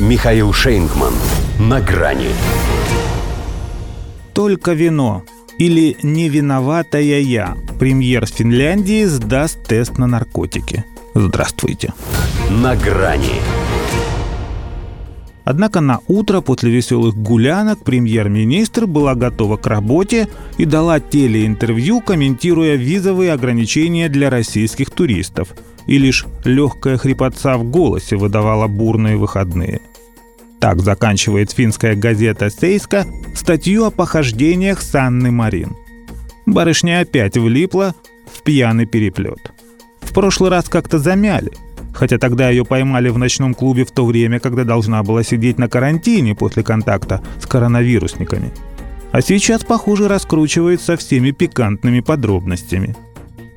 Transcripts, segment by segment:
Михаил Шейнгман. На грани. Только вино или «Не виноватая я» премьер Финляндии сдаст тест на наркотики. Здравствуйте. На грани. Однако на утро после веселых гулянок премьер-министр была готова к работе и дала телеинтервью, комментируя визовые ограничения для российских туристов. И лишь легкая хрипотца в голосе выдавала бурные выходные. Так заканчивает финская газета «Сейска» статью о похождениях Санны Марин. Барышня опять влипла в пьяный переплет. В прошлый раз как-то замяли – хотя тогда ее поймали в ночном клубе в то время, когда должна была сидеть на карантине после контакта с коронавирусниками. А сейчас, похоже, раскручивает со всеми пикантными подробностями.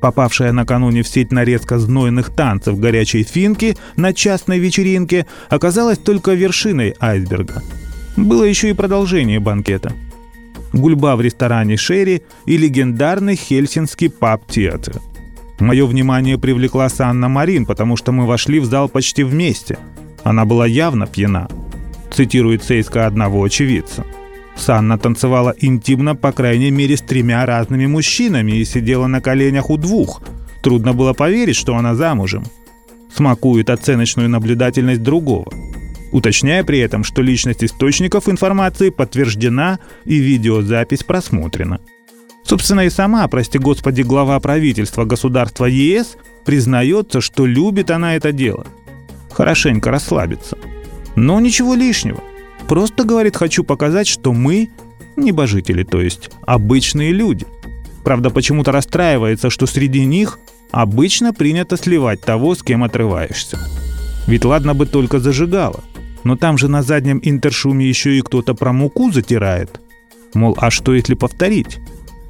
Попавшая накануне в сеть нарезка знойных танцев горячей финки на частной вечеринке оказалась только вершиной айсберга. Было еще и продолжение банкета. Гульба в ресторане «Шерри» и легендарный хельсинский паб-театр – Мое внимание привлекла Санна Марин, потому что мы вошли в зал почти вместе. Она была явно пьяна. Цитирует Сейска одного очевидца. Санна танцевала интимно, по крайней мере, с тремя разными мужчинами и сидела на коленях у двух. Трудно было поверить, что она замужем. Смакует оценочную наблюдательность другого. Уточняя при этом, что личность источников информации подтверждена и видеозапись просмотрена. Собственно, и сама, прости господи, глава правительства государства ЕС признается, что любит она это дело. Хорошенько расслабиться. Но ничего лишнего. Просто, говорит, хочу показать, что мы небожители, то есть обычные люди. Правда, почему-то расстраивается, что среди них обычно принято сливать того, с кем отрываешься. Ведь ладно бы только зажигало, но там же на заднем интершуме еще и кто-то про муку затирает. Мол, а что если повторить?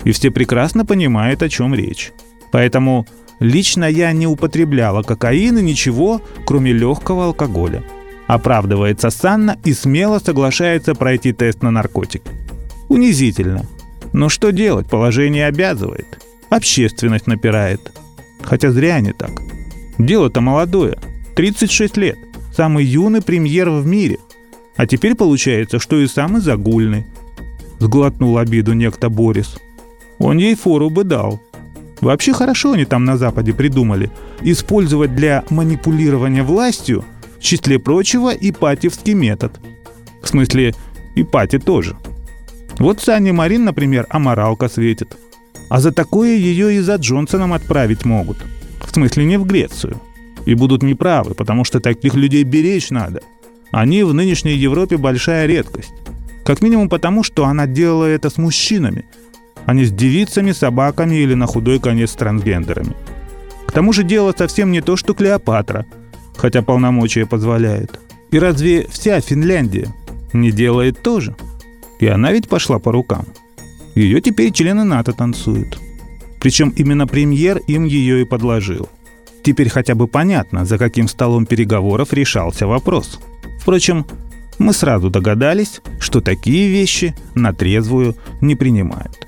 И все прекрасно понимают, о чем речь. Поэтому лично я не употребляла кокаин и ничего, кроме легкого алкоголя. Оправдывается Санна и смело соглашается пройти тест на наркотик. Унизительно. Но что делать, положение обязывает. Общественность напирает. Хотя зря не так. Дело-то молодое. 36 лет. Самый юный премьер в мире. А теперь получается, что и самый загульный. Сглотнул обиду некто Борис – он ей фору бы дал. Вообще хорошо они там на Западе придумали. Использовать для манипулирования властью, в числе прочего, ипатьевский метод. В смысле, ипати тоже. Вот Санне Марин, например, аморалка светит. А за такое ее и за Джонсоном отправить могут. В смысле, не в Грецию. И будут неправы, потому что таких людей беречь надо. Они в нынешней Европе большая редкость. Как минимум потому, что она делала это с мужчинами – а не с девицами, собаками или на худой конец трансгендерами. К тому же дело совсем не то, что Клеопатра, хотя полномочия позволяют. И разве вся Финляндия не делает тоже? И она ведь пошла по рукам. Ее теперь члены НАТО танцуют. Причем именно премьер им ее и подложил. Теперь хотя бы понятно, за каким столом переговоров решался вопрос. Впрочем, мы сразу догадались, что такие вещи на трезвую не принимают.